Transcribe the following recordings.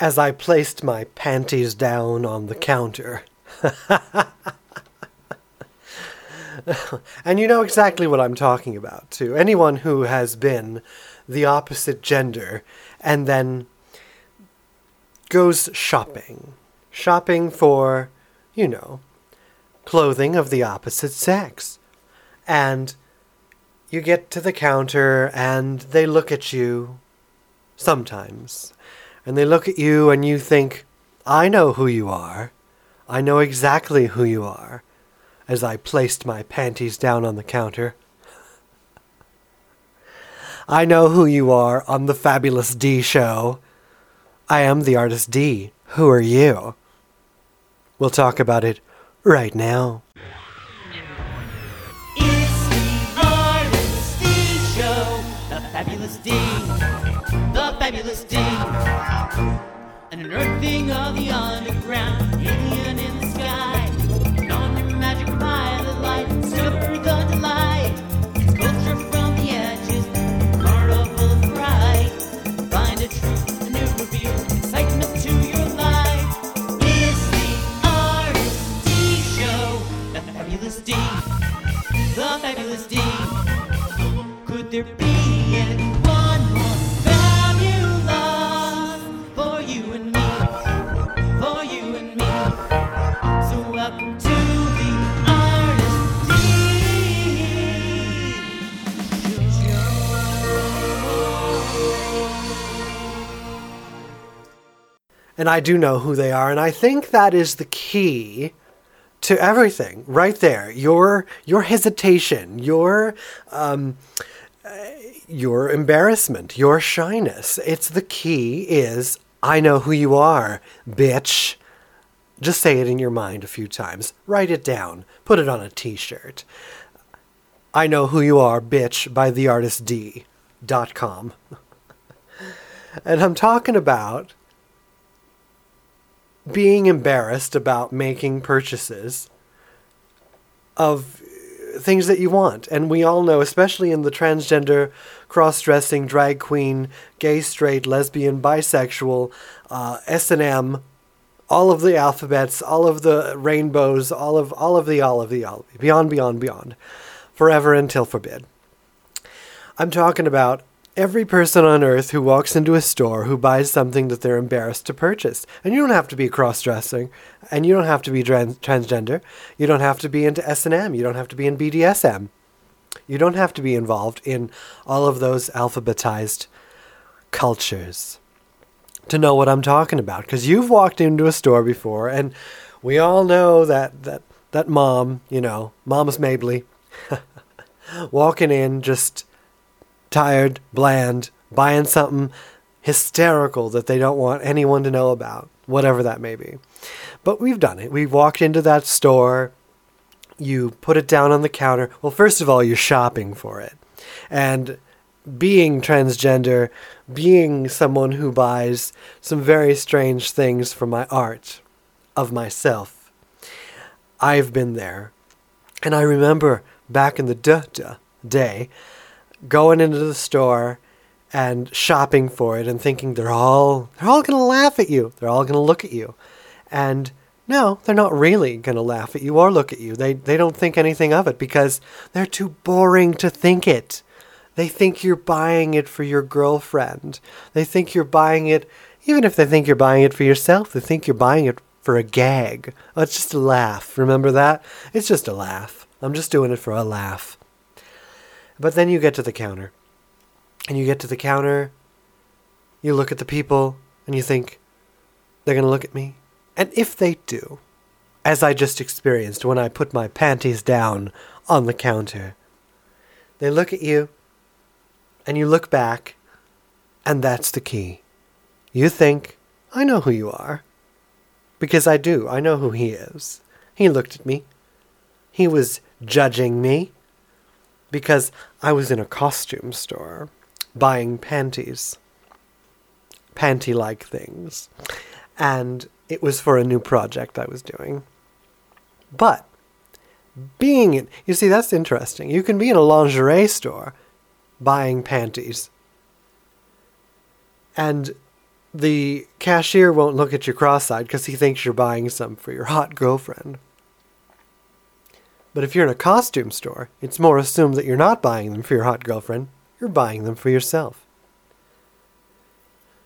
as I placed my panties down on the counter. and you know exactly what I'm talking about, too. Anyone who has been the opposite gender and then goes shopping. Shopping for, you know, clothing of the opposite sex. And you get to the counter and they look at you sometimes. And they look at you and you think, I know who you are. I know exactly who you are. As I placed my panties down on the counter. I know who you are on the Fabulous D show. I am the artist D. Who are you? We'll talk about it right now. And I do know who they are, and I think that is the key to everything right there. Your your hesitation, your um, your embarrassment, your shyness. It's the key is I know who you are, bitch. Just say it in your mind a few times. Write it down. Put it on a t-shirt. I know who you are, bitch, by theartistd.com. and I'm talking about being embarrassed about making purchases of things that you want. And we all know, especially in the transgender, cross dressing, drag queen, gay, straight, lesbian, bisexual, uh, S&M, all of the alphabets, all of the rainbows, all of all of the all of the all of the beyond, beyond, beyond, forever until forbid. I'm talking about every person on earth who walks into a store who buys something that they're embarrassed to purchase. And you don't have to be cross dressing, and you don't have to be trans- transgender. You don't have to be into S&M. You don't have to be in BDSM. You don't have to be involved in all of those alphabetized cultures to know what I'm talking about. Because you've walked into a store before, and we all know that, that, that mom, you know, Moms Mabley, walking in just tired, bland, buying something hysterical that they don't want anyone to know about, whatever that may be. But we've done it. We've walked into that store, you put it down on the counter. Well, first of all, you're shopping for it. And being transgender, being someone who buys some very strange things for my art of myself, I've been there. And I remember back in the duh duh day, going into the store and shopping for it and thinking they're all they're all going to laugh at you. They're all going to look at you. And no, they're not really going to laugh at you or look at you. They they don't think anything of it because they're too boring to think it. They think you're buying it for your girlfriend. They think you're buying it even if they think you're buying it for yourself, they think you're buying it for a gag. Oh, it's just a laugh. Remember that? It's just a laugh. I'm just doing it for a laugh. But then you get to the counter. And you get to the counter, you look at the people, and you think, they're going to look at me. And if they do, as I just experienced when I put my panties down on the counter, they look at you, and you look back, and that's the key. You think, I know who you are. Because I do. I know who he is. He looked at me. He was judging me because I was in a costume store buying panties, panty like things. And it was for a new project I was doing. But being in, you see, that's interesting. You can be in a lingerie store buying panties. And the cashier won't look at you cross-eyed because he thinks you're buying some for your hot girlfriend. But if you're in a costume store, it's more assumed that you're not buying them for your hot girlfriend, you're buying them for yourself.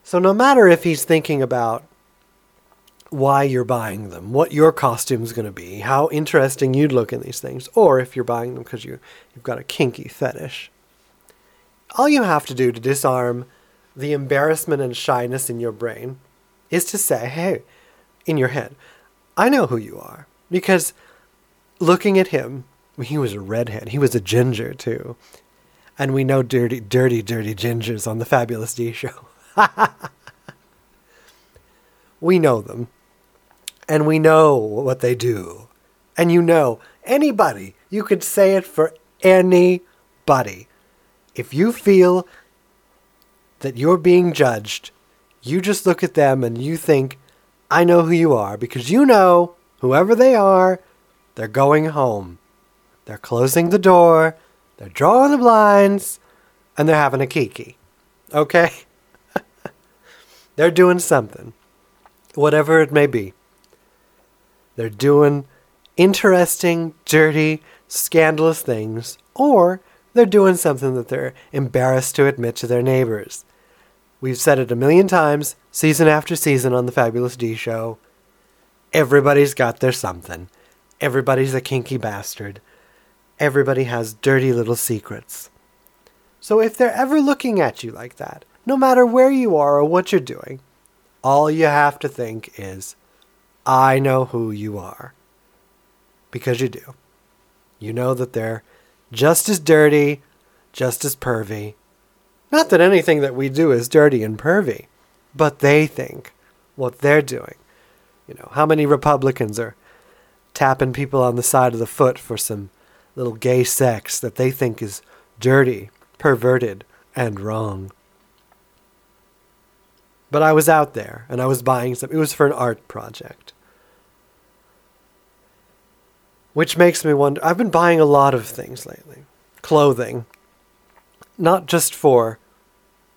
So no matter if he's thinking about why you're buying them, what your costume's going to be, how interesting you'd look in these things, or if you're buying them because you, you've got a kinky fetish, all you have to do to disarm the embarrassment and shyness in your brain is to say, hey, in your head, I know who you are. Because looking at him, he was a redhead. He was a ginger, too. And we know dirty, dirty, dirty gingers on the Fabulous D show. we know them. And we know what they do. And you know, anybody, you could say it for anybody. If you feel that you're being judged, you just look at them and you think, I know who you are, because you know, whoever they are, they're going home. They're closing the door, they're drawing the blinds, and they're having a kiki. Okay? they're doing something, whatever it may be. They're doing interesting, dirty, scandalous things, or they're doing something that they're embarrassed to admit to their neighbors. We've said it a million times, season after season on the Fabulous D Show. Everybody's got their something. Everybody's a kinky bastard. Everybody has dirty little secrets. So if they're ever looking at you like that, no matter where you are or what you're doing, all you have to think is, I know who you are. Because you do. You know that they're just as dirty, just as pervy, not that anything that we do is dirty and pervy, but they think what they're doing. You know, how many Republicans are tapping people on the side of the foot for some little gay sex that they think is dirty, perverted, and wrong? But I was out there and I was buying some. It was for an art project. Which makes me wonder. I've been buying a lot of things lately clothing, not just for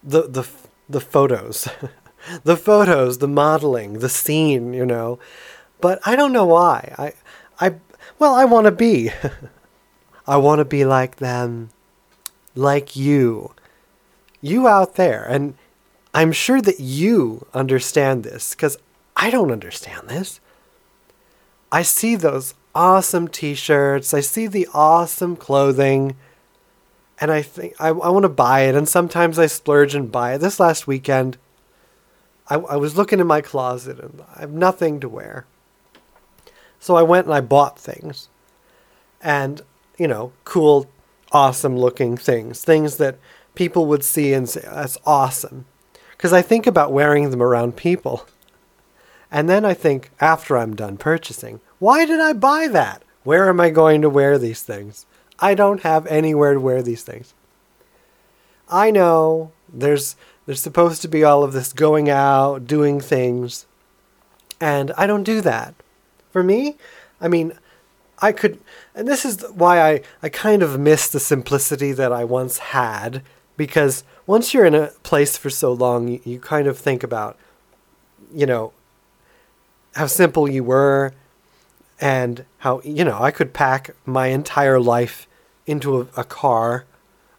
the the the photos, the photos, the modeling, the scene, you know. But I don't know why. I I well, I want to be. I want to be like them, like you, you out there, and I'm sure that you understand this because I don't understand this. I see those awesome T-shirts. I see the awesome clothing and I think I, I want to buy it. And sometimes I splurge and buy it. This last weekend, I, I was looking in my closet and I have nothing to wear. So I went and I bought things. And, you know, cool, awesome looking things. Things that people would see and say, that's awesome. Because I think about wearing them around people. And then I think, after I'm done purchasing, why did I buy that? Where am I going to wear these things? I don't have anywhere to wear these things. I know there's there's supposed to be all of this going out, doing things, and I don't do that. For me, I mean, I could, and this is why I, I kind of miss the simplicity that I once had, because once you're in a place for so long, you, you kind of think about, you know, how simple you were and how you know I could pack my entire life into a, a car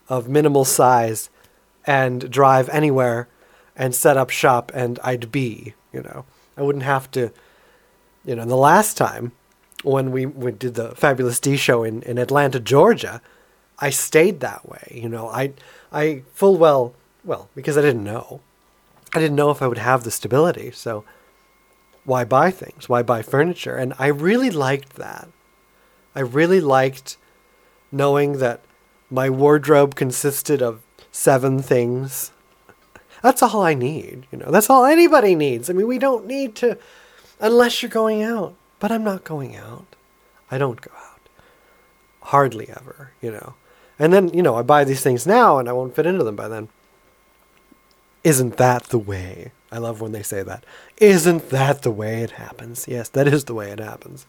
of minimal size and drive anywhere and set up shop and I'd be, you know. I wouldn't have to you know, the last time when we, we did the Fabulous D show in, in Atlanta, Georgia, I stayed that way. You know, I I full well well, because I didn't know. I didn't know if I would have the stability, so why buy things? Why buy furniture? And I really liked that. I really liked knowing that my wardrobe consisted of seven things. That's all I need, you know. That's all anybody needs. I mean, we don't need to unless you're going out. But I'm not going out. I don't go out. Hardly ever, you know. And then, you know, I buy these things now and I won't fit into them by then. Isn't that the way I love when they say that. Isn't that the way it happens? Yes, that is the way it happens.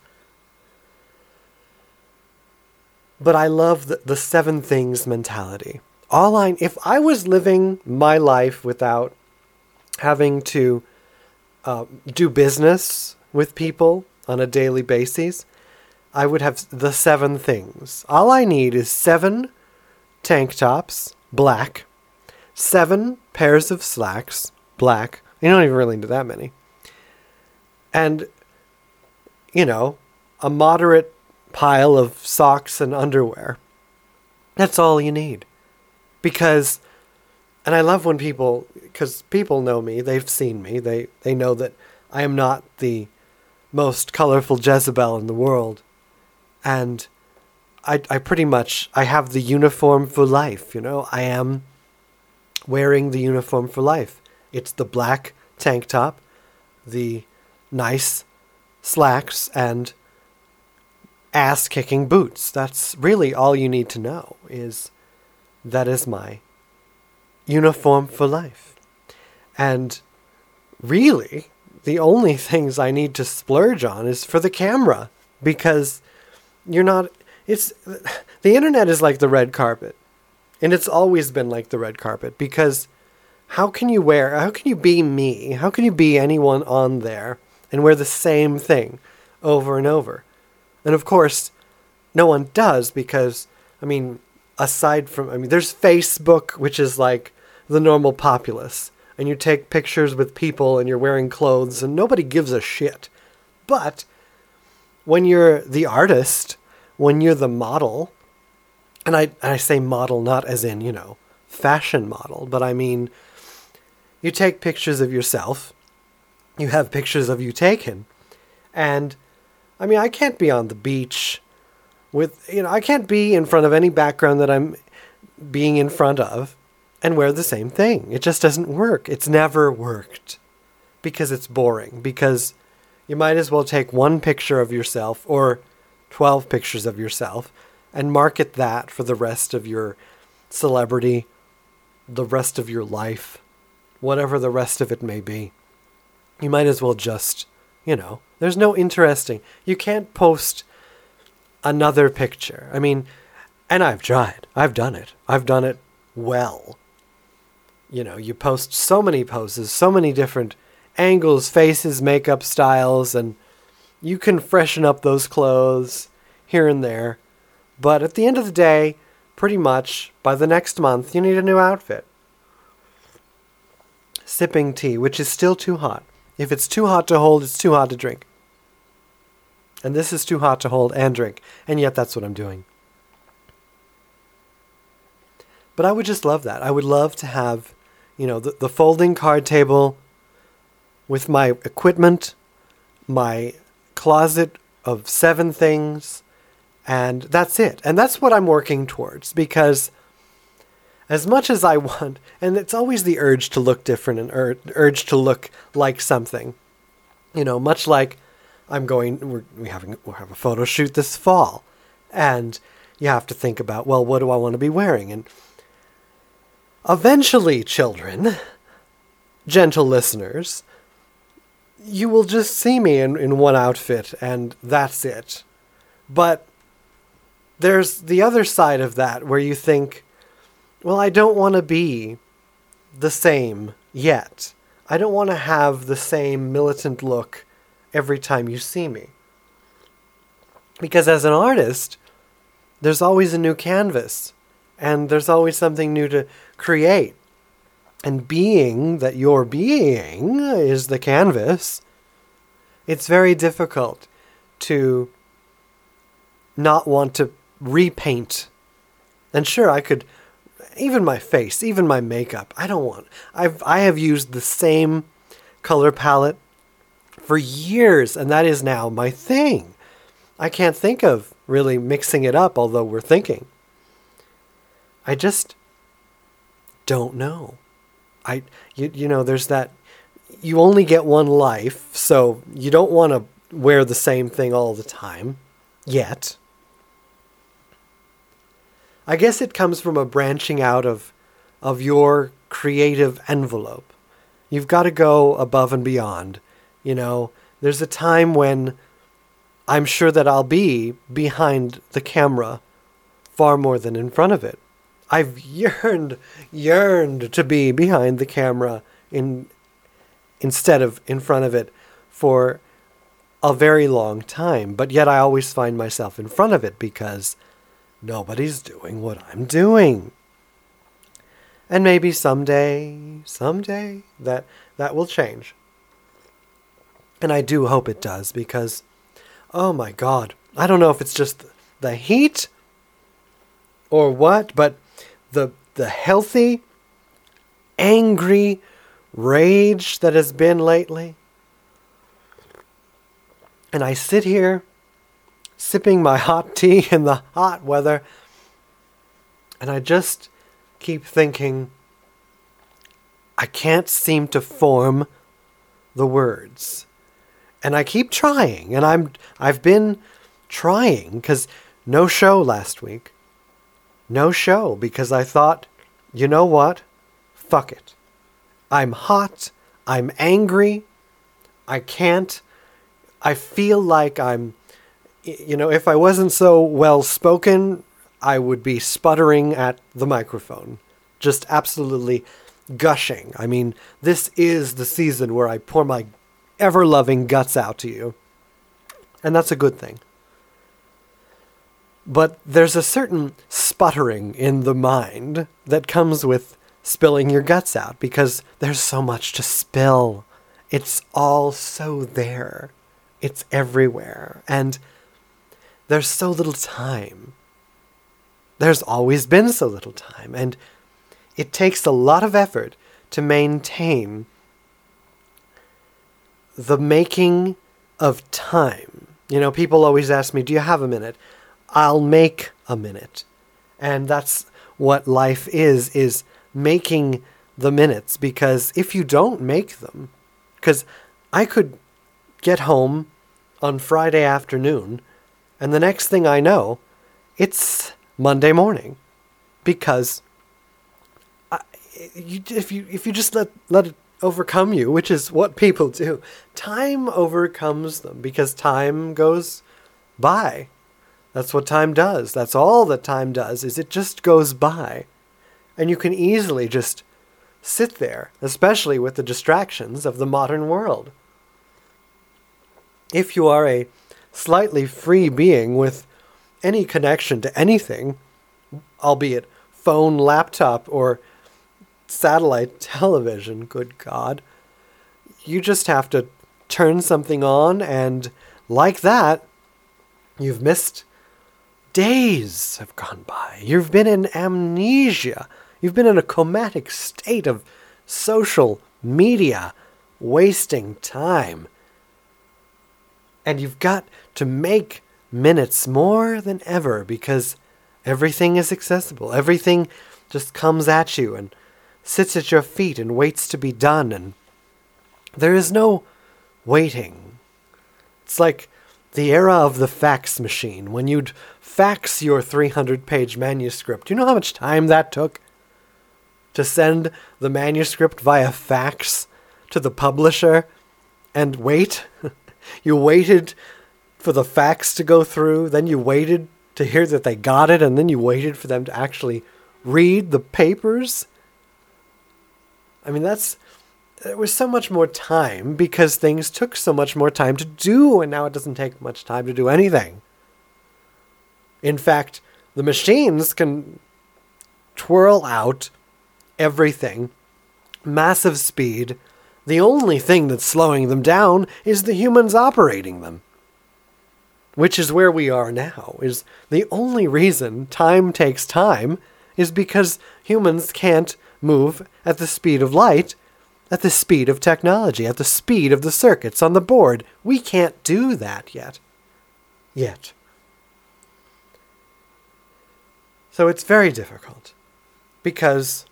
But I love the, the seven things mentality. All I if I was living my life without having to uh, do business with people on a daily basis, I would have the seven things. All I need is seven tank tops, black, seven pairs of slacks, black. You don't even really need that many. And, you know, a moderate pile of socks and underwear. That's all you need. Because, and I love when people, because people know me, they've seen me, they, they know that I am not the most colorful Jezebel in the world. And I, I pretty much, I have the uniform for life, you know? I am wearing the uniform for life. It's the black tank top, the nice slacks, and ass kicking boots. That's really all you need to know is that is my uniform for life. And really, the only things I need to splurge on is for the camera because you're not it's the internet is like the red carpet. And it's always been like the red carpet because how can you wear how can you be me? How can you be anyone on there and wear the same thing over and over? And of course, no one does because, I mean, aside from, I mean, there's Facebook, which is like the normal populace, and you take pictures with people and you're wearing clothes and nobody gives a shit. But when you're the artist, when you're the model, and I, I say model not as in, you know, fashion model, but I mean, you take pictures of yourself, you have pictures of you taken, and I mean, I can't be on the beach with, you know, I can't be in front of any background that I'm being in front of and wear the same thing. It just doesn't work. It's never worked because it's boring. Because you might as well take one picture of yourself or 12 pictures of yourself and market that for the rest of your celebrity, the rest of your life, whatever the rest of it may be. You might as well just you know, there's no interesting. You can't post another picture. I mean, and I've tried. I've done it. I've done it well. You know, you post so many poses, so many different angles, faces, makeup styles, and you can freshen up those clothes here and there. But at the end of the day, pretty much by the next month, you need a new outfit. Sipping tea, which is still too hot. If it's too hot to hold, it's too hot to drink. And this is too hot to hold and drink. And yet that's what I'm doing. But I would just love that. I would love to have, you know, the, the folding card table with my equipment, my closet of seven things, and that's it. And that's what I'm working towards because as much as I want, and it's always the urge to look different and ur- urge to look like something. You know, much like I'm going, we're we having we have a photo shoot this fall, and you have to think about, well, what do I want to be wearing? And eventually, children, gentle listeners, you will just see me in, in one outfit, and that's it. But there's the other side of that where you think, well, I don't want to be the same yet. I don't want to have the same militant look every time you see me. Because as an artist, there's always a new canvas and there's always something new to create. And being that your being is the canvas, it's very difficult to not want to repaint. And sure, I could even my face, even my makeup. I don't want. I've I have used the same color palette for years, and that is now my thing. I can't think of really mixing it up, although we're thinking. I just don't know. I you you know there's that you only get one life, so you don't want to wear the same thing all the time yet. I guess it comes from a branching out of of your creative envelope. You've got to go above and beyond. You know, there's a time when I'm sure that I'll be behind the camera far more than in front of it. I've yearned, yearned to be behind the camera in instead of in front of it for a very long time. But yet I always find myself in front of it because nobody's doing what I'm doing. And maybe someday, someday, that, that will change. And I do hope it does because, oh my God, I don't know if it's just the heat or what, but the, the healthy, angry rage that has been lately. And I sit here sipping my hot tea in the hot weather, and I just keep thinking, I can't seem to form the words and I keep trying, and I'm I've been trying because no show last week. No show because I thought, you know what? Fuck it. I'm hot. I'm angry. I can't. I feel like I'm, you know, if I wasn't so well spoken, I would be sputtering at the microphone. Just absolutely gushing. I mean, this is the season where I pour my ever loving guts out to you. And that's a good thing. But there's a certain sputtering in the mind that comes with spilling your guts out because there's so much to spill. It's all so there, it's everywhere. And there's so little time. There's always been so little time. And it takes a lot of effort to maintain the making of time. You know, people always ask me, Do you have a minute? I'll make a minute. And that's what life is, is making the minutes. Because if you don't make them, because I could get home on Friday afternoon, and the next thing I know, it's Monday morning. Because you, if you if you just let let it overcome you, which is what people do. Time overcomes them because time goes by. That's what time does. That's all that time does is it just goes by. And you can easily just sit there, especially with the distractions of the modern world. If you are a slightly free being with any connection to anything, albeit phone, laptop, or satellite television, good God. You just have to turn something on, and like that, you've missed days have gone by. You've been in amnesia. You've been in a comatic state of social media, wasting time. And you've got to make minutes more than ever because everything is accessible. Everything just comes at you and sits at your feet and waits to be done, and there is no waiting. It's like the era of the fax machine, when you'd fax your 300 page manuscript. Do you know how much time that took? To send the manuscript via fax to the publisher and wait? you waited for the fax to go through, then you waited to hear that they got it, and then you waited for them to actually read the papers? I mean, that's it was so much more time because things took so much more time to do, and now it doesn't take much time to do anything. In fact, the machines can twirl out everything, massive speed. The only thing that's slowing them down is the humans operating them. Which is where we are now, is the only reason time takes time is because humans can't move at the speed of light, at the speed of technology, at the speed of the circuits on the board. We can't do that yet. Yet. So it's very difficult because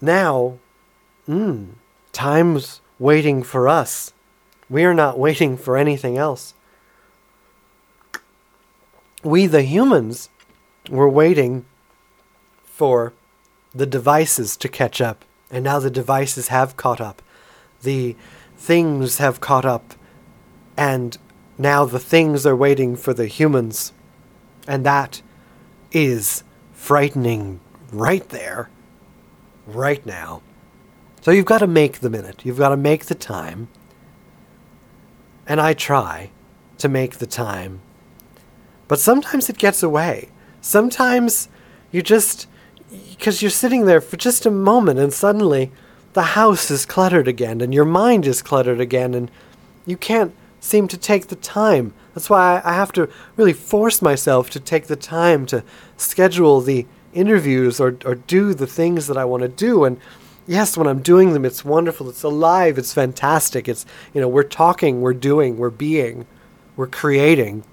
now, mm, time's waiting for us. We are not waiting for anything else. We, the humans, were waiting for the devices to catch up. And now the devices have caught up. The things have caught up. And now the things are waiting for the humans. And that is frightening right there, right now. So you've got to make the minute. You've got to make the time. And I try to make the time. But sometimes it gets away. Sometimes you just, because you're sitting there for just a moment and suddenly the house is cluttered again and your mind is cluttered again and you can't seem to take the time. That's why I have to really force myself to take the time to schedule the interviews or, or do the things that I want to do. And yes, when I'm doing them, it's wonderful. It's alive. It's fantastic. It's, you know, we're talking, we're doing, we're being, we're creating.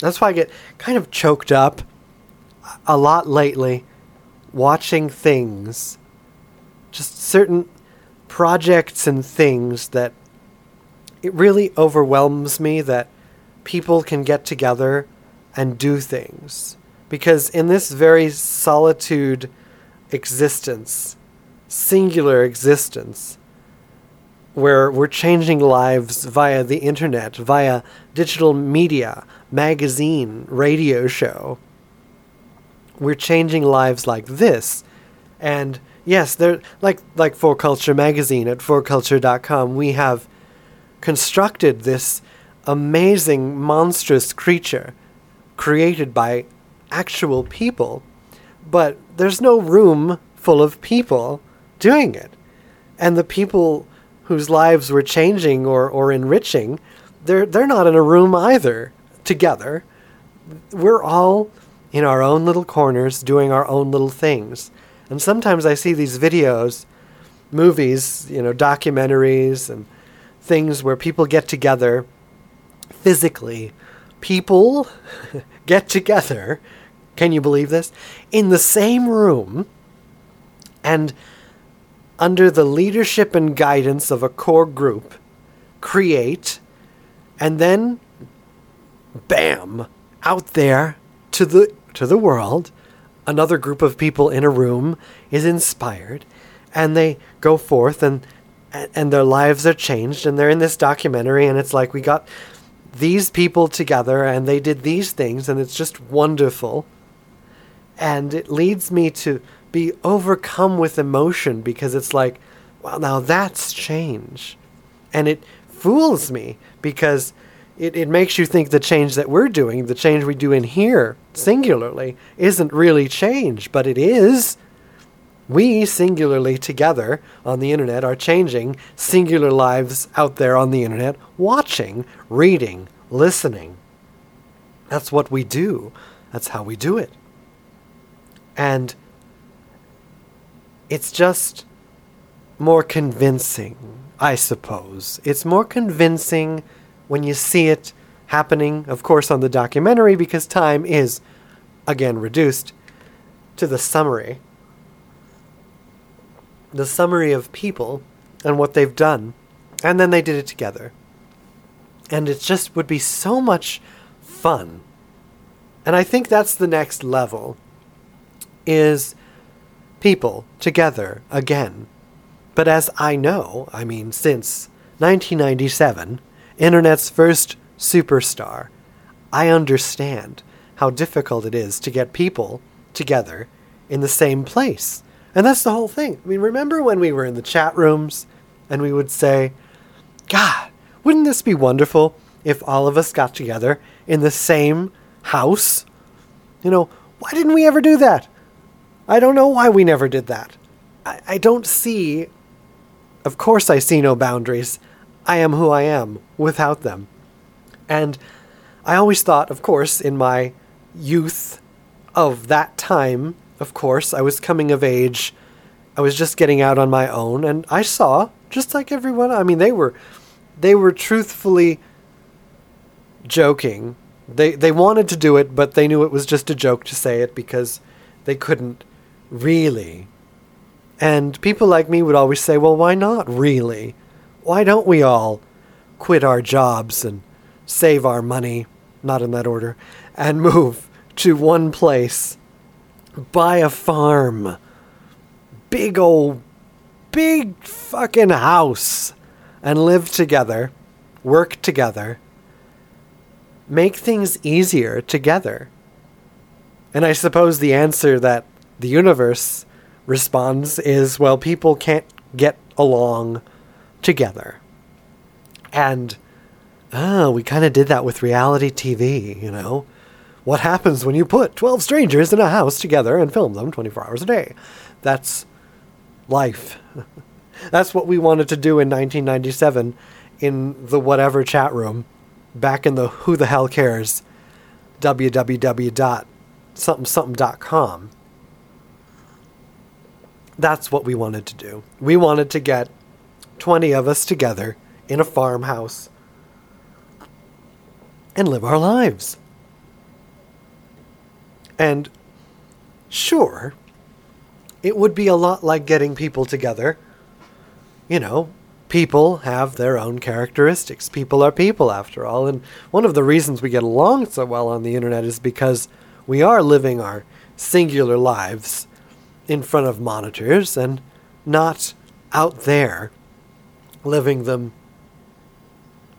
That's why I get kind of choked up a lot lately watching things, just certain projects and things that it really overwhelms me that people can get together and do things. Because in this very solitude existence, singular existence, where we're changing lives via the internet, via digital media, magazine, radio show. We're changing lives like this. And yes, there like like For Culture magazine at forculture.com, we have constructed this amazing monstrous creature created by actual people, but there's no room full of people doing it. And the people whose lives we're changing or, or enriching, they're, they're not in a room either together. We're all in our own little corners doing our own little things. And sometimes I see these videos, movies, you know, documentaries, and things where people get together physically. People get together, can you believe this? In the same room and under the leadership and guidance of a core group, create, and then bam, out there to the to the world, another group of people in a room is inspired, and they go forth and and their lives are changed, and they're in this documentary, and it's like we got these people together, and they did these things, and it's just wonderful, and it leads me to be overcome with emotion because it's like, well, now that's change. And it fools me because it, it makes you think the change that we're doing, the change we do in here singularly, isn't really change, but it is. We singularly together on the internet are changing singular lives out there on the internet, watching, reading, listening. That's what we do. That's how we do it. And it's just more convincing, I suppose. It's more convincing when you see it happening, of course, on the documentary, because time is, again, reduced to the summary. The summary of people and what they've done. And then they did it together. And it just would be so much fun. And I think that's the next level is people together again. But as I know, I mean, since 1997, Internet's first superstar, I understand how difficult it is to get people together in the same place. And that's the whole thing. I mean, remember when we were in the chat rooms and we would say, God, wouldn't this be wonderful if all of us got together in the same house? You know, why didn't we ever do that? I don't know why we never did that. I, I don't see. Of course, I see no boundaries. I am who I am without them. And I always thought, of course, in my youth of that time, of course, I was coming of age. I was just getting out on my own, and I saw, just like everyone, I mean, they were, they were truthfully joking. They they wanted to do it, but they knew it was just a joke to say it because they couldn't Really? And people like me would always say, well, why not really? Why don't we all quit our jobs and save our money, not in that order, and move to one place, buy a farm, big old, big fucking house, and live together, work together, make things easier together? And I suppose the answer that the universe responds is, well, people can't get along together. And oh, we kind of did that with reality TV, you know? What happens when you put 12 strangers in a house together and film them 24 hours a day? That's life. That's what we wanted to do in 1997 in the whatever chat room back in the who the hell cares www.something.com. That's what we wanted to do. We wanted to get 20 of us together in a farmhouse and live our lives. And sure, it would be a lot like getting people together. You know, people have their own characteristics. People are people, after all. And one of the reasons we get along so well on the internet is because we are living our singular lives in front of monitors and not out there living them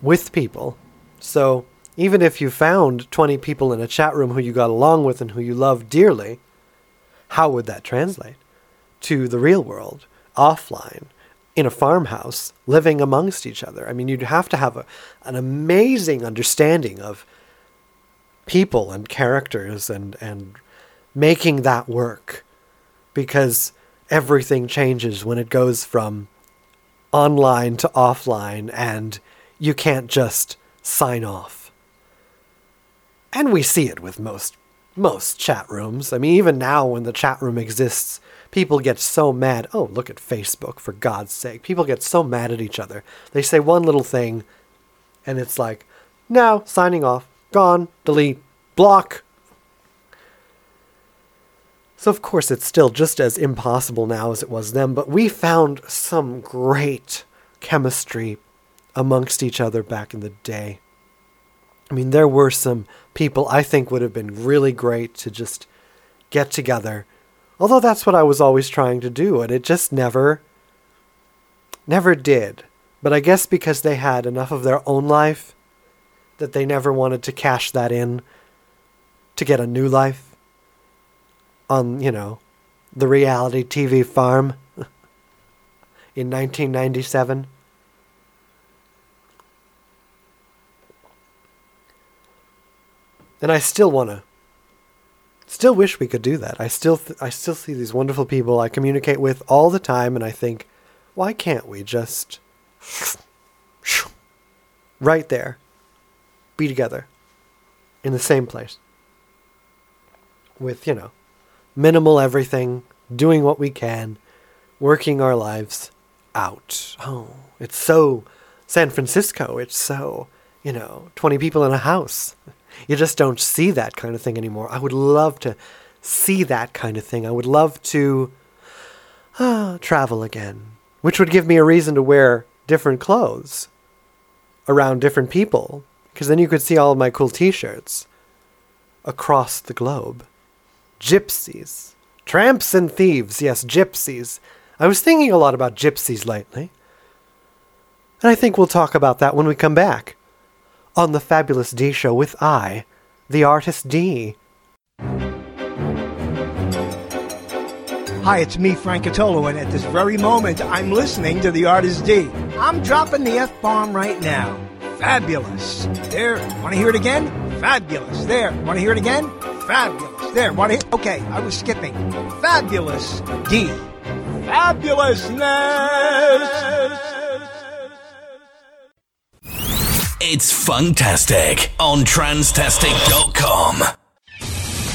with people. So even if you found 20 people in a chat room who you got along with and who you love dearly, how would that translate to the real world, offline, in a farmhouse, living amongst each other? I mean, you'd have to have a, an amazing understanding of people and characters and, and making that work because everything changes when it goes from online to offline and you can't just sign off. And we see it with most most chat rooms. I mean even now when the chat room exists, people get so mad. Oh, look at Facebook for God's sake. People get so mad at each other. They say one little thing and it's like, "Now, signing off. Gone. Delete. Block." So, of course, it's still just as impossible now as it was then, but we found some great chemistry amongst each other back in the day. I mean, there were some people I think would have been really great to just get together. Although that's what I was always trying to do, and it just never, never did. But I guess because they had enough of their own life that they never wanted to cash that in to get a new life on, you know, the reality TV farm in 1997. And I still want to still wish we could do that. I still th- I still see these wonderful people I communicate with all the time and I think why can't we just right there be together in the same place with, you know, minimal everything, doing what we can, working our lives out. Oh, it's so San Francisco. It's so, you know, 20 people in a house. You just don't see that kind of thing anymore. I would love to see that kind of thing. I would love to uh, travel again, which would give me a reason to wear different clothes around different people, because then you could see all of my cool t shirts across the globe. Gypsies. Tramps and thieves. Yes, gypsies. I was thinking a lot about gypsies lately. And I think we'll talk about that when we come back on the Fabulous D Show with I, the artist D. Hi, it's me, Frank Catolo, and at this very moment, I'm listening to the artist D. I'm dropping the F bomb right now. Fabulous. There. Want to hear it again? Fabulous. There. Want to hear it again? Fabulous. There. Want to hear? Okay, I was skipping. Fabulous D. Fabulousness. It's Funktastic on Transtastic.com.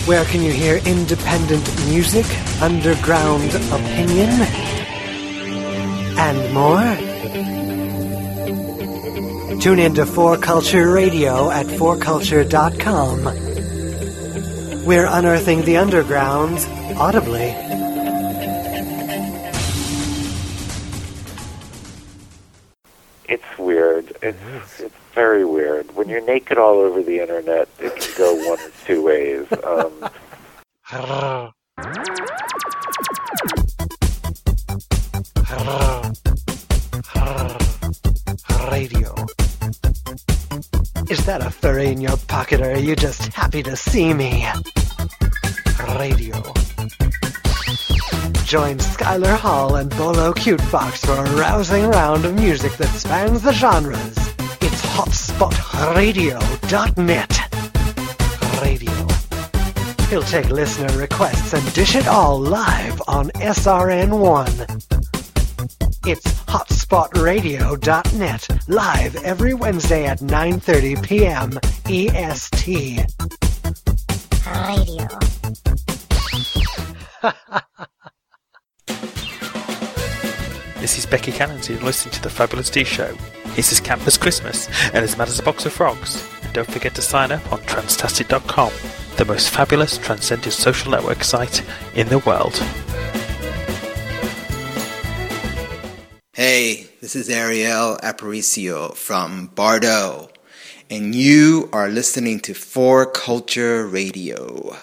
Where can you hear independent music, underground opinion, and more? Tune in to 4Culture Radio at 4culture.com. We're unearthing the underground audibly. It's weird. It's it's very weird. When you're naked all over the internet, it can go one or two ways. Um, Radio. Is that a furry in your pocket or are you just happy to see me? Radio. join Skylar Hall and Bolo Cutebox for a rousing round of music that spans the genres. It's hotspotradio.net. Radio. He'll take listener requests and dish it all live on SRN1. It's hotspotradio.net, live every Wednesday at 9.30 p.m. EST. Radio. This is Becky Cannons you're listening to The Fabulous D Show. It's as camp as Christmas and as mad as a box of frogs. And don't forget to sign up on Transtastic.com, the most fabulous transcendent social network site in the world. Hey, this is Ariel Aparicio from Bardo, and you are listening to For Culture Radio.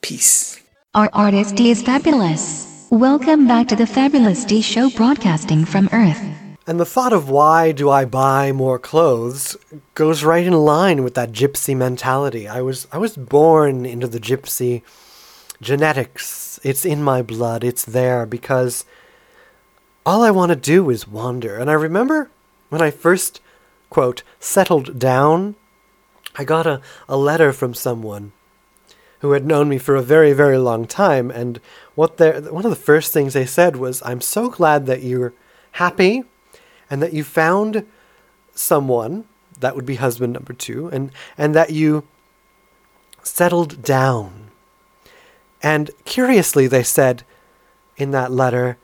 Peace. Our artist is fabulous. Welcome back to the Fabulous D Show broadcasting from Earth. And the thought of why do I buy more clothes goes right in line with that gypsy mentality. I was I was born into the gypsy genetics. It's in my blood. It's there because all I want to do is wander. And I remember when I first quote settled down, I got a, a letter from someone who had known me for a very, very long time. And what one of the first things they said was, I'm so glad that you're happy and that you found someone that would be husband number two and, and that you settled down. And curiously, they said in that letter,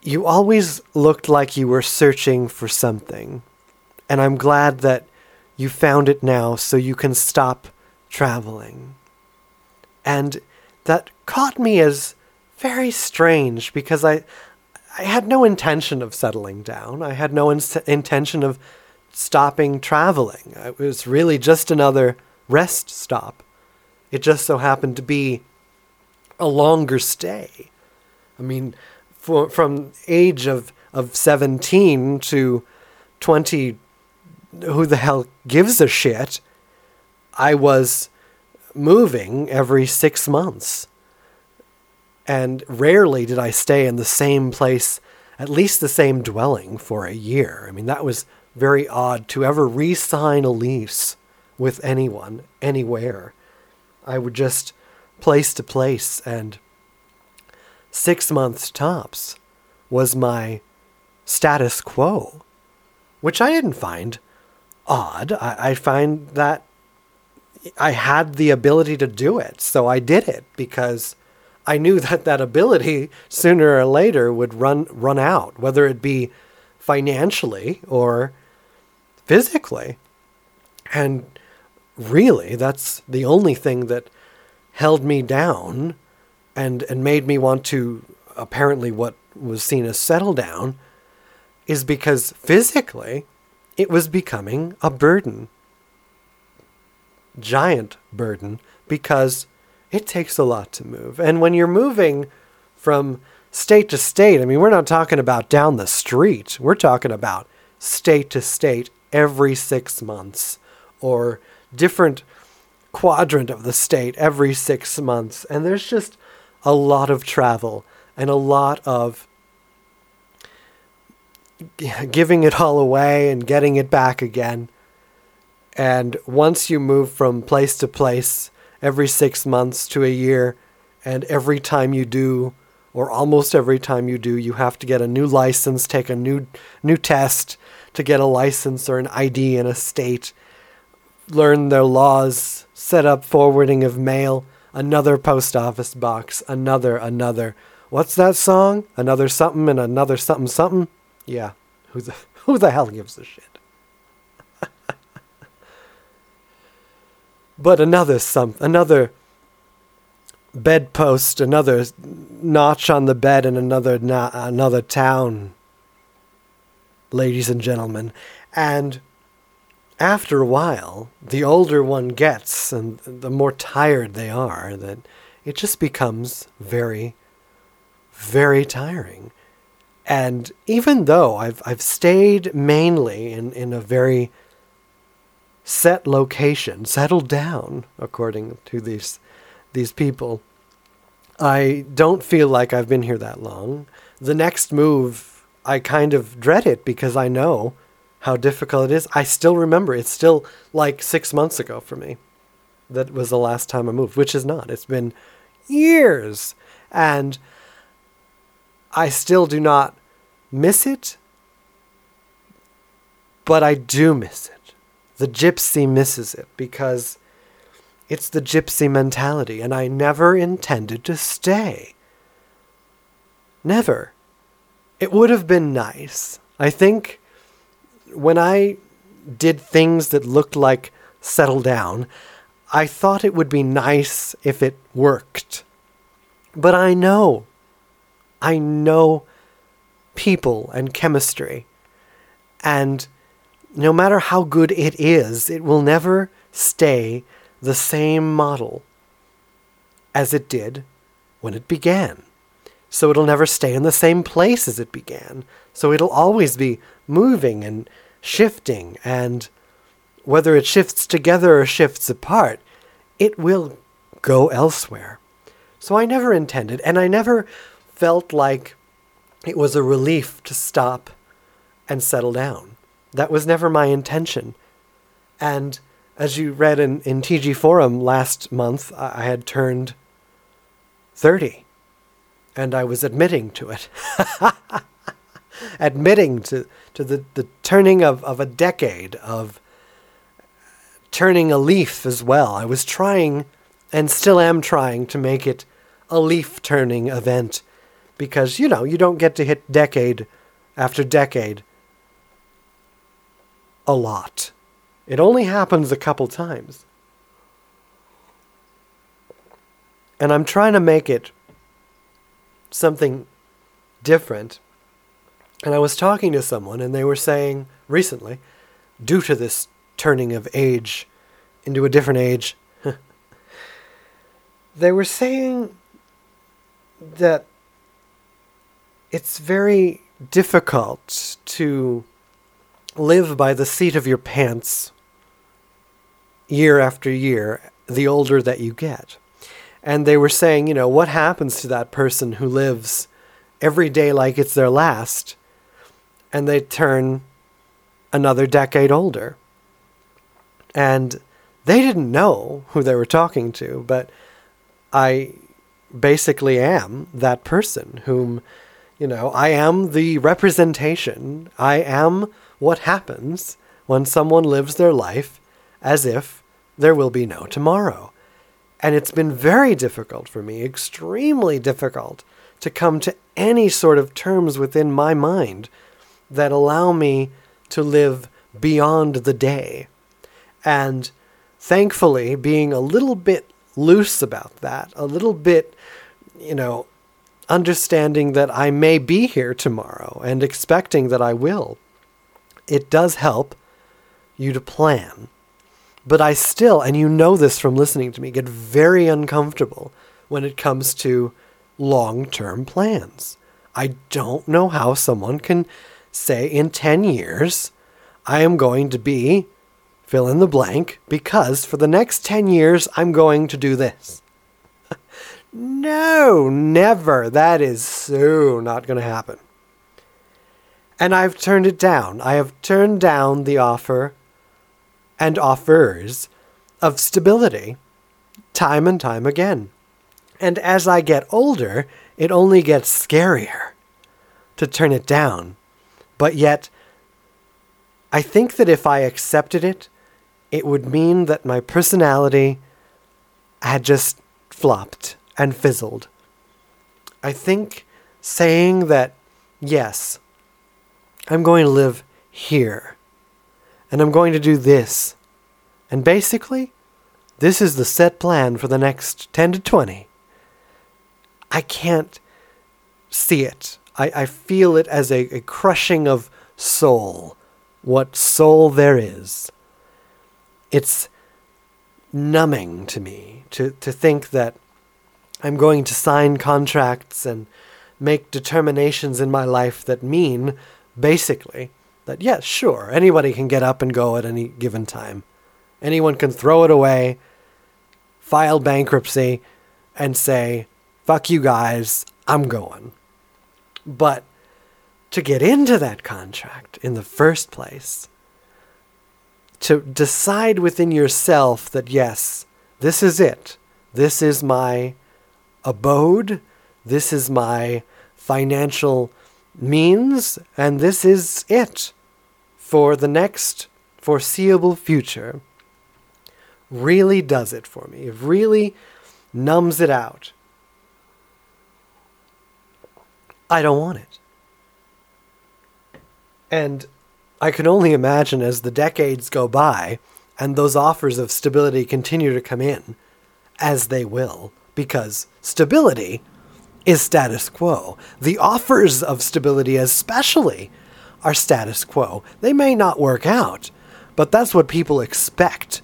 you always looked like you were searching for something. And I'm glad that you found it now so you can stop traveling. And that caught me as very strange because I, I had no intention of settling down. I had no in- intention of stopping traveling. It was really just another rest stop. It just so happened to be a longer stay. I mean, for, from age of, of 17 to 20, who the hell gives a shit? I was moving every six months. And rarely did I stay in the same place, at least the same dwelling, for a year. I mean, that was very odd to ever re sign a lease with anyone, anywhere. I would just place to place, and six months tops was my status quo, which I didn't find odd. I, I find that I had the ability to do it, so I did it because I knew that that ability sooner or later would run run out, whether it be financially or physically. And really, that's the only thing that held me down and and made me want to apparently what was seen as settle down is because physically it was becoming a burden giant burden because it takes a lot to move. And when you're moving from state to state, I mean, we're not talking about down the street. We're talking about state to state every six months or different quadrant of the state every six months. And there's just a lot of travel and a lot of giving it all away and getting it back again. And once you move from place to place every six months to a year, and every time you do, or almost every time you do, you have to get a new license, take a new new test to get a license or an ID in a state, learn their laws, set up forwarding of mail, another post office box, another, another. What's that song? Another something and another something something? Yeah. Who the who the hell gives a shit? But another some another bedpost, another notch on the bed in another na- another town, ladies and gentlemen. And after a while, the older one gets and the more tired they are, that it just becomes very, very tiring. And even though I've I've stayed mainly in, in a very set location, settled down, according to these these people, I don't feel like I've been here that long. The next move, I kind of dread it because I know how difficult it is. I still remember it's still like six months ago for me. That was the last time I moved, which is not. It's been years. And I still do not miss it, but I do miss it. The gypsy misses it because it's the gypsy mentality, and I never intended to stay. Never. It would have been nice. I think when I did things that looked like settle down, I thought it would be nice if it worked. But I know, I know people and chemistry. And no matter how good it is, it will never stay the same model as it did when it began. So it'll never stay in the same place as it began. So it'll always be moving and shifting, and whether it shifts together or shifts apart, it will go elsewhere. So I never intended, and I never felt like it was a relief to stop and settle down. That was never my intention. And as you read in, in TG Forum last month, I had turned 30. And I was admitting to it. admitting to, to the, the turning of, of a decade, of turning a leaf as well. I was trying, and still am trying, to make it a leaf turning event because, you know, you don't get to hit decade after decade a lot. It only happens a couple times. And I'm trying to make it something different. And I was talking to someone, and they were saying recently, due to this turning of age into a different age, they were saying that it's very difficult to live by the seat of your pants year after year the older that you get. And they were saying, you know, what happens to that person who lives every day like it's their last and they turn another decade older? And they didn't know who they were talking to, but I basically am that person whom, you know, I am the representation. I am what happens when someone lives their life as if there will be no tomorrow. And it's been very difficult for me, extremely difficult, to come to any sort of terms within my mind that allow me to live beyond the day. And thankfully, being a little bit loose about that, a little bit, you know, understanding that I may be here tomorrow and expecting that I will, it does help you to plan. But I still, and you know this from listening to me, get very uncomfortable when it comes to long term plans. I don't know how someone can say in 10 years, I am going to be fill in the blank because for the next 10 years, I'm going to do this. no, never. That is so not going to happen. And I've turned it down. I have turned down the offer and offers of stability time and time again. And as I get older, it only gets scarier to turn it down. But yet, I think that if I accepted it, it would mean that my personality had just flopped and fizzled. I think saying that, yes, I'm going to live here. And I'm going to do this. And basically, this is the set plan for the next 10 to 20. I can't see it. I, I feel it as a, a crushing of soul, what soul there is. It's numbing to me to, to think that I'm going to sign contracts and make determinations in my life that mean basically that yes, sure, anybody can get up and go at any given time. Anyone can throw it away, file bankruptcy, and say, fuck you guys, I'm going. But to get into that contract in the first place, to decide within yourself that yes, this is it. This is my abode. This is my financial means. And this is it for the next foreseeable future. Really does it for me. It really numbs it out. I don't want it. And I can only imagine as the decades go by and those offers of stability continue to come in, as they will, because stability is status quo. The offers of stability, especially, are status quo. They may not work out, but that's what people expect.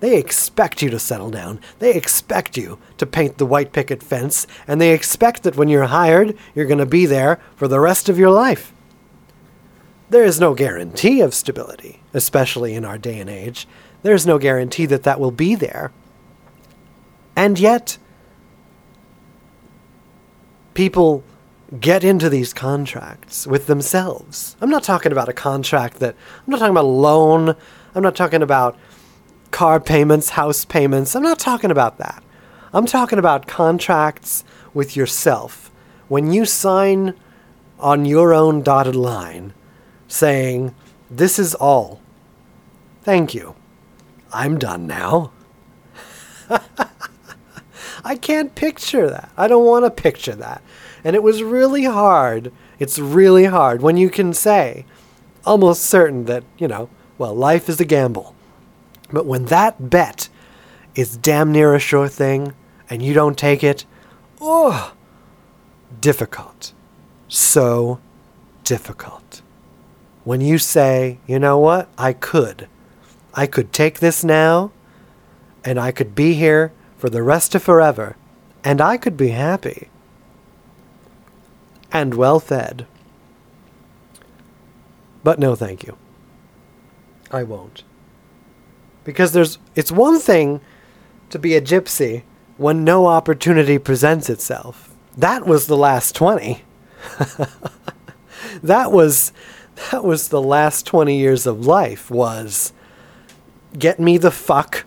They expect you to settle down. They expect you to paint the white picket fence, and they expect that when you're hired, you're going to be there for the rest of your life. There is no guarantee of stability, especially in our day and age. There is no guarantee that that will be there. And yet, people get into these contracts with themselves. I'm not talking about a contract that, I'm not talking about a loan. I'm not talking about car payments, house payments. I'm not talking about that. I'm talking about contracts with yourself. When you sign on your own dotted line saying, This is all. Thank you. I'm done now. I can't picture that. I don't want to picture that. And it was really hard. It's really hard when you can say, almost certain that, you know, well, life is a gamble. But when that bet is damn near a sure thing and you don't take it, oh, difficult. So difficult. When you say, you know what, I could. I could take this now and I could be here for the rest of forever and I could be happy and well fed. But no, thank you. I won't. Because there's it's one thing to be a gypsy when no opportunity presents itself. That was the last 20. that was that was the last 20 years of life was get me the fuck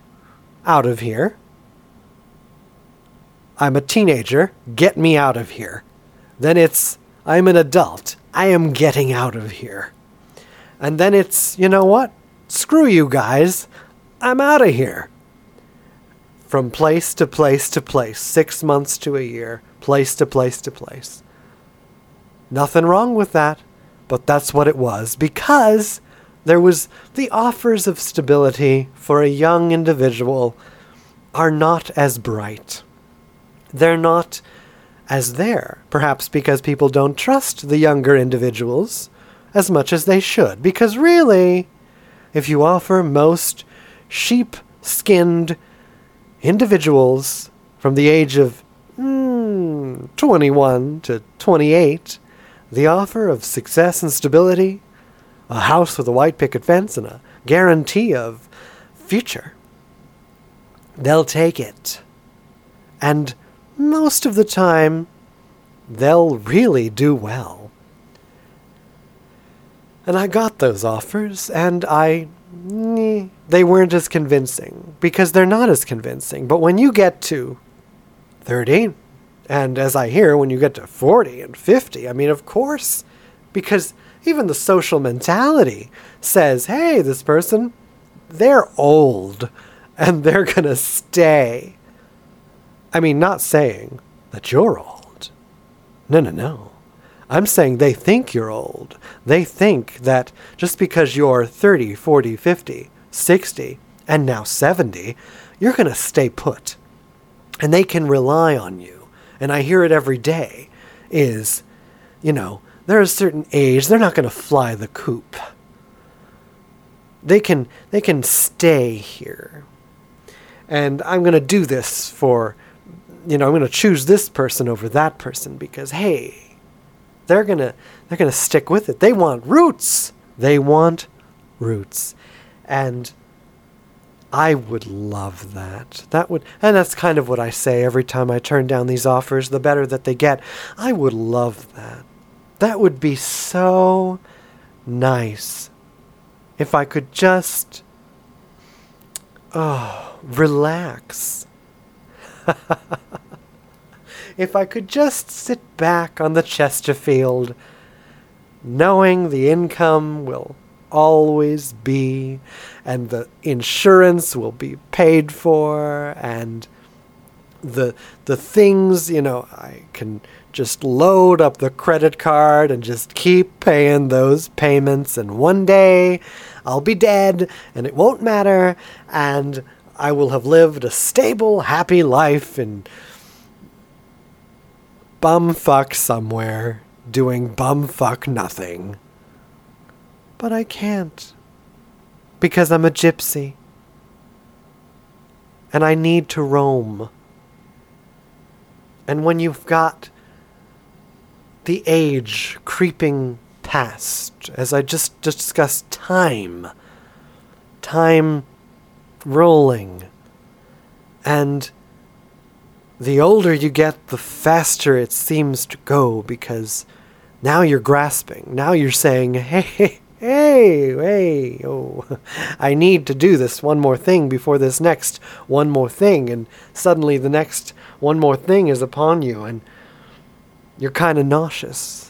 out of here. I'm a teenager, get me out of here. Then it's I'm an adult, I am getting out of here. And then it's, you know what? Screw you guys. I'm out of here. From place to place to place, six months to a year, place to place to place. Nothing wrong with that, but that's what it was because there was the offers of stability for a young individual are not as bright. They're not as there, perhaps because people don't trust the younger individuals as much as they should. Because really, if you offer most sheep skinned individuals from the age of mm, 21 to 28 the offer of success and stability, a house with a white picket fence, and a guarantee of future, they'll take it. And most of the time, they'll really do well. And I got those offers, and I. They weren't as convincing, because they're not as convincing. But when you get to 30, and as I hear, when you get to 40 and 50, I mean, of course, because even the social mentality says, hey, this person, they're old and they're going to stay. I mean, not saying that you're old. No, no, no. I'm saying they think you're old. They think that just because you're 30, 40, 50, 60, and now 70, you're going to stay put. And they can rely on you. And I hear it every day is, you know, they're a certain age, they're not going to fly the coop. They can they can stay here. And I'm going to do this for you know, I'm going to choose this person over that person because hey, they're going to they're going to stick with it. They want roots. They want roots. And I would love that. That would, and that's kind of what I say every time I turn down these offers, the better that they get. I would love that. That would be so nice if I could just, oh, relax. if I could just sit back on the Chesterfield, knowing the income will always be, and the insurance will be paid for, and the the things you know I can just load up the credit card and just keep paying those payments, and one day I'll be dead, and it won't matter, and I will have lived a stable, happy life in bumfuck somewhere doing bumfuck nothing. But I can't. Because I'm a gypsy. And I need to roam. And when you've got the age creeping past, as I just discussed, time, time rolling, and the older you get, the faster it seems to go because now you're grasping. Now you're saying, hey, hey, hey, oh, I need to do this one more thing before this next one more thing. And suddenly the next one more thing is upon you, and you're kind of nauseous.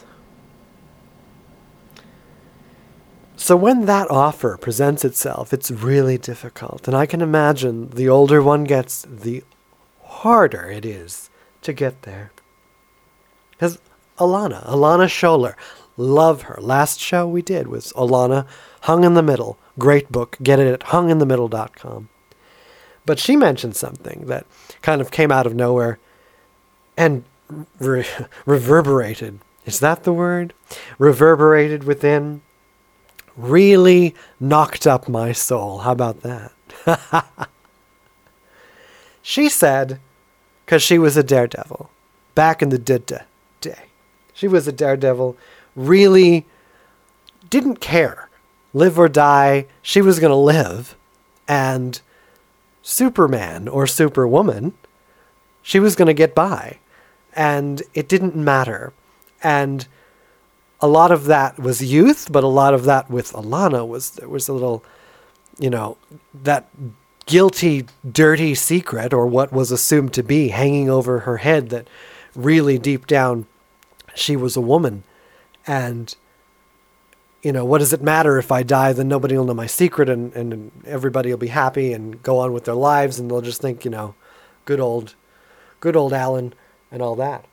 So when that offer presents itself, it's really difficult. And I can imagine the older one gets, the harder it is to get there. Because Alana, Alana Scholler, love her. Last show we did was Alana Hung in the Middle. Great book. Get it at hunginthemiddle.com. But she mentioned something that kind of came out of nowhere and re- reverberated. Is that the word? Reverberated within. Really knocked up my soul. How about that? she said, because she was a daredevil back in the day. She was a daredevil, really didn't care. Live or die, she was going to live. And Superman or Superwoman, she was going to get by. And it didn't matter. And a lot of that was youth, but a lot of that with Alana was there was a little, you know, that guilty, dirty secret, or what was assumed to be, hanging over her head that really deep down she was a woman. And, you know, what does it matter if I die? Then nobody will know my secret and, and everybody will be happy and go on with their lives and they'll just think, you know, good old, good old Alan and all that.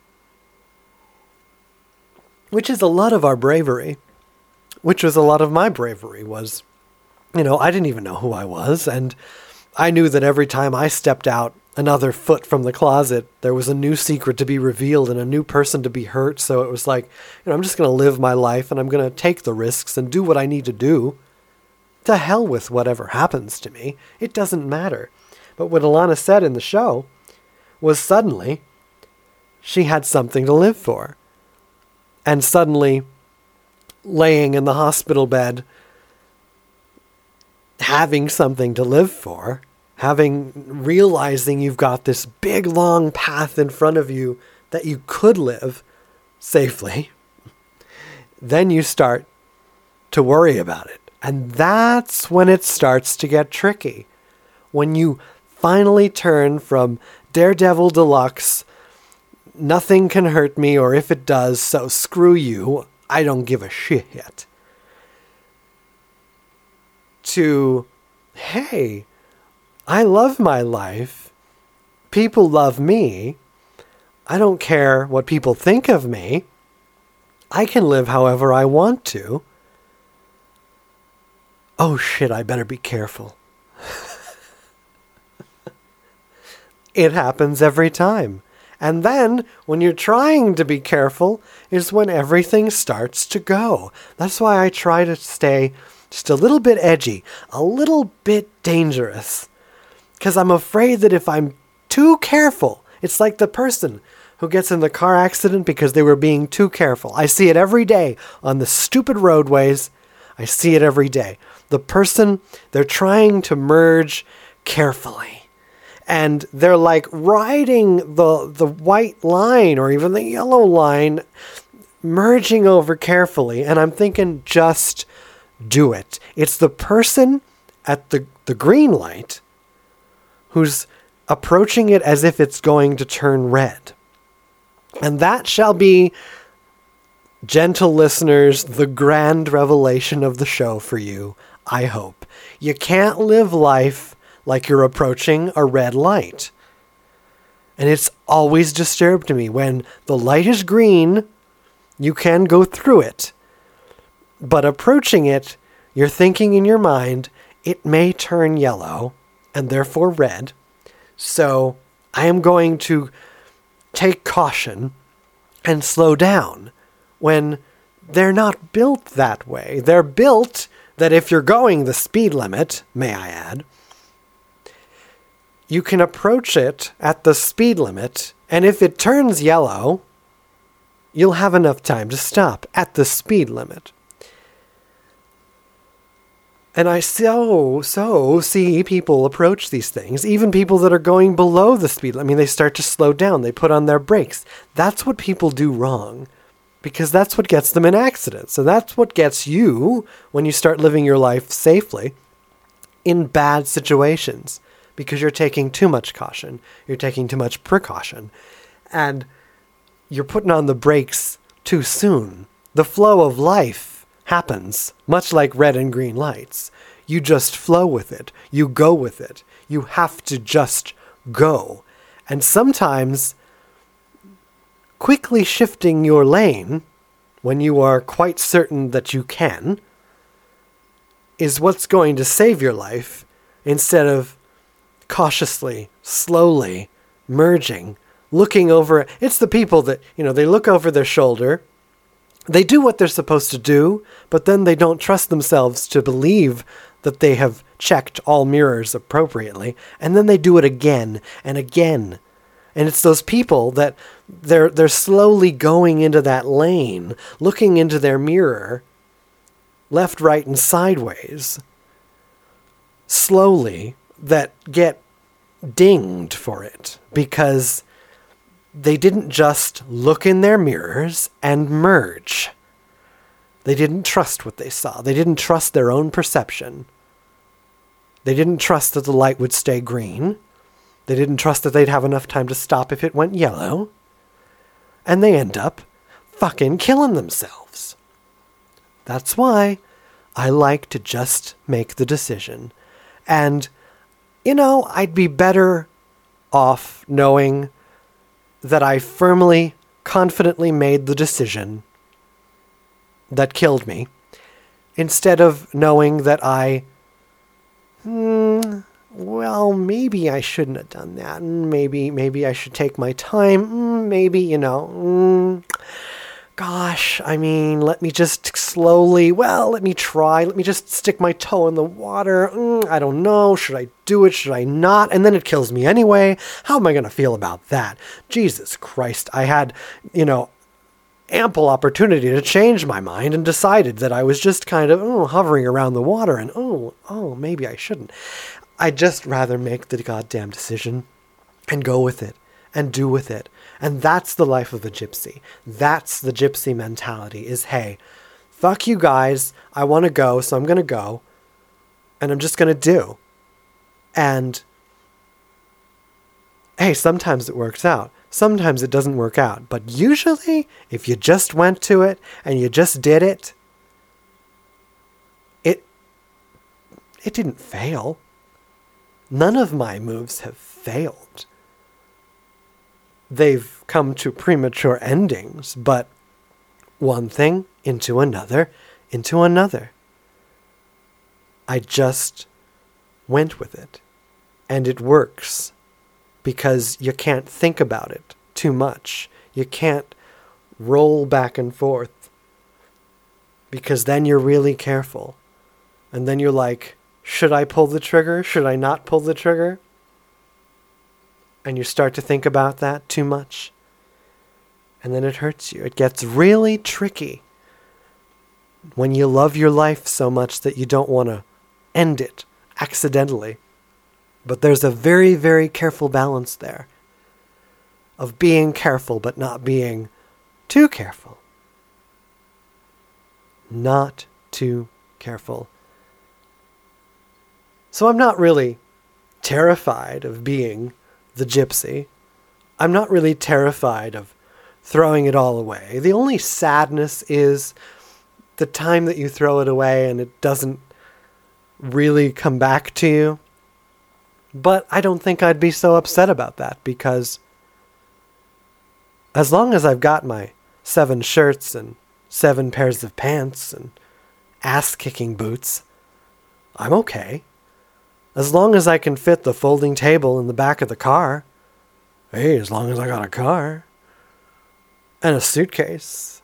Which is a lot of our bravery, which was a lot of my bravery was, you know, I didn't even know who I was. And I knew that every time I stepped out another foot from the closet, there was a new secret to be revealed and a new person to be hurt. So it was like, you know, I'm just going to live my life and I'm going to take the risks and do what I need to do. To hell with whatever happens to me. It doesn't matter. But what Alana said in the show was suddenly she had something to live for. And suddenly, laying in the hospital bed, having something to live for, having realizing you've got this big long path in front of you that you could live safely, then you start to worry about it. And that's when it starts to get tricky. When you finally turn from Daredevil Deluxe, nothing can hurt me, or if it does, so screw you, I don't give a shit, to, hey, I love my life. People love me. I don't care what people think of me. I can live however I want to. Oh shit, I better be careful. it happens every time. And then, when you're trying to be careful, is when everything starts to go. That's why I try to stay just a little bit edgy, a little bit dangerous. Because I'm afraid that if I'm too careful, it's like the person who gets in the car accident because they were being too careful. I see it every day on the stupid roadways. I see it every day. The person, they're trying to merge carefully. And they're like riding the the white line or even the yellow line merging over carefully and I'm thinking just do it. It's the person at the the green light who's approaching it as if it's going to turn red. And that shall be gentle listeners, the grand revelation of the show for you, I hope. You can't live life like you're approaching a red light. And it's always disturbed me when the light is green, you can go through it. But approaching it, you're thinking in your mind, it may turn yellow and therefore red. So I am going to take caution and slow down when they're not built that way. They're built that if you're going the speed limit, may I add, you can approach it at the speed limit, and if it turns yellow, you'll have enough time to stop at the speed limit. And I so, so see people approach these things, even people that are going below the speed limit. I mean, they start to slow down, they put on their brakes. That's what people do wrong because that's what gets them in accidents. And that's what gets you, when you start living your life safely, in bad situations because you're taking too much caution, you're taking too much precaution, and you're putting on the brakes too soon. The flow of life happens, much like red and green lights. You just flow with it, you go with it. You have to just go. And sometimes quickly shifting your lane when you are quite certain that you can is what's going to save your life instead of cautiously, slowly merging, looking over. It's the people that, you know, they look over their shoulder. They do what they're supposed to do, but then they don't trust themselves to believe that they have checked all mirrors appropriately. And then they do it again and again and it's those people that they're they're slowly going into that lane, looking into their mirror, left, right, and sideways, slowly, that get dinged for it because they didn't just look in their mirrors and merge. They didn't trust what they saw. They didn't trust their own perception. They didn't trust that the light would stay green. They didn't trust that they'd have enough time to stop if it went yellow. And they end up fucking killing themselves. That's why I like to just make the decision. And, you know, I'd be better off knowing that I firmly, confidently made the decision that killed me instead of knowing that I. Hmm, well, maybe I shouldn't have done that. Maybe, maybe I should take my time. Mm, maybe, you know. Mm, gosh, I mean, let me just slowly, well, let me try. Let me just stick my toe in the water. Mm, I don't know. Should I do it? Should I not? And then it kills me anyway. How am I going to feel about that? Jesus Christ. I had, you know, ample opportunity to change my mind and decided that I was just kind of oh, hovering around the water and oh, oh, maybe I shouldn't. I'd just rather make the goddamn decision and go with it and do with it. And that's the life of the gypsy. That's the gypsy mentality is hey, fuck you guys. I want to go, so I'm going to go. And I'm just going to do. And hey, sometimes it works out. Sometimes it doesn't work out. But usually, if you just went to it and you just did it, it it didn't fail. None of my moves have failed. They've come to premature endings, but one thing into another, into another. I just went with it. And it works because you can't think about it too much. You can't roll back and forth because then you're really careful. And then you're like, should I pull the trigger? Should I not pull the trigger? And you start to think about that too much. And then it hurts you. It gets really tricky when you love your life so much that you don't want to end it accidentally. But there's a very, very careful balance there of being careful but not being too careful. Not too careful. So I'm not really terrified of being the gypsy. I'm not really terrified of throwing it all away. The only sadness is the time that you throw it away and it doesn't really come back to you. But I don't think I'd be so upset about that because as long as I've got my seven shirts and seven pairs of pants and ass kicking boots, I'm okay. As long as I can fit the folding table in the back of the car. Hey, as long as I got a car. And a suitcase.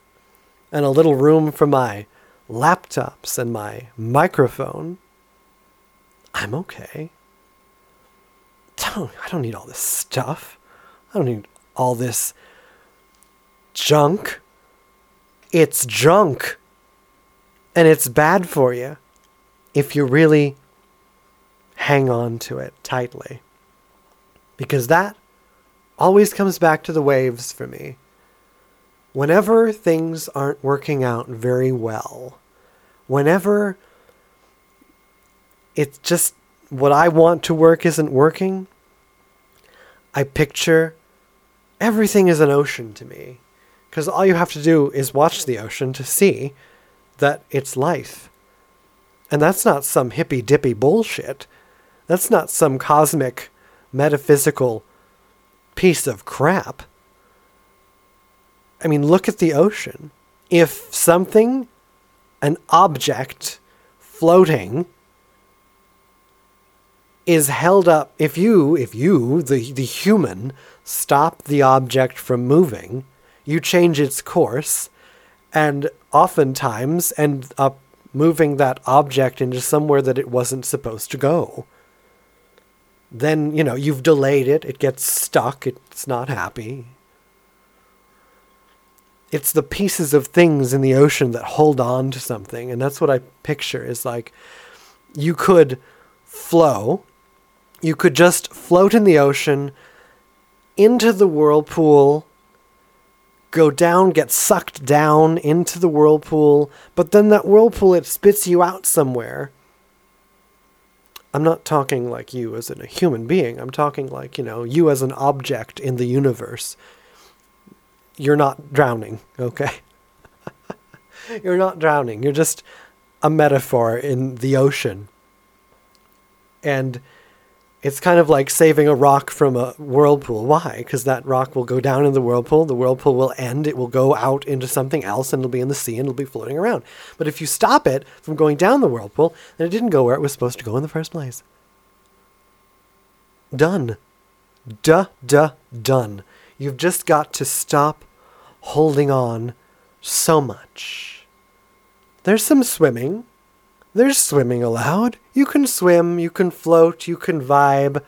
And a little room for my laptops and my microphone. I'm okay. Don't, I don't need all this stuff. I don't need all this junk. It's junk. And it's bad for you if you really hang on to it tightly. Because that always comes back to the waves for me. Whenever things aren't working out very well, whenever it's just what I want to work isn't working, I picture everything is an ocean to me. Because all you have to do is watch the ocean to see that it's life. And that's not some hippy dippy bullshit. That's not some cosmic, metaphysical piece of crap. I mean, look at the ocean. If something, an object floating, is held up, if you, if you, the, the human, stop the object from moving, you change its course, and oftentimes end up moving that object into somewhere that it wasn't supposed to go. Then, you know, you've delayed it, it gets stuck, it's not happy. It's the pieces of things in the ocean that hold on to something, and that's what I picture is like you could flow, you could just float in the ocean into the whirlpool go down, get sucked down into the whirlpool, but then that whirlpool it spits you out somewhere. I'm not talking like you as in a human being. I'm talking like, you know, you as an object in the universe. You're not drowning, okay? You're not drowning. You're just a metaphor in the ocean. And it's kind of like saving a rock from a whirlpool. Why? Because that rock will go down in the whirlpool, the whirlpool will end, it will go out into something else, and it'll be in the sea and it'll be floating around. But if you stop it from going down the whirlpool, then it didn't go where it was supposed to go in the first place. Done. Duh, duh, done. You've just got to stop holding on so much. There's some swimming. There's swimming allowed. You can swim, you can float, you can vibe.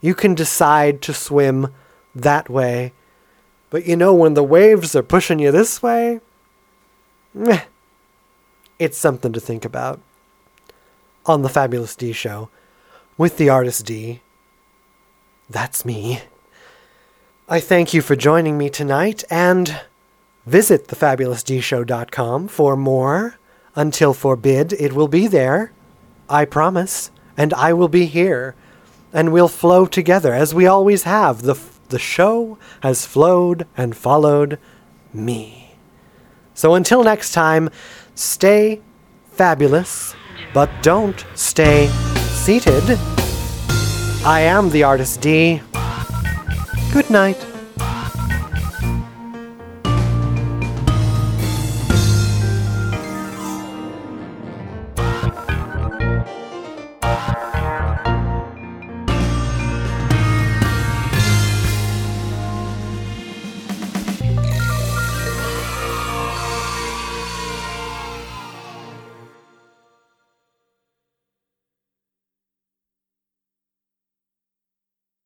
You can decide to swim that way. But you know, when the waves are pushing you this way, meh, it's something to think about. On the Fabulous D Show, with the artist D. That's me. I thank you for joining me tonight and visit thefabulousdshow.com for more until forbid, it will be there. I promise. And I will be here. And we'll flow together as we always have. The, the show has flowed and followed me. So until next time, stay fabulous, but don't stay seated. I am the artist D. Good night.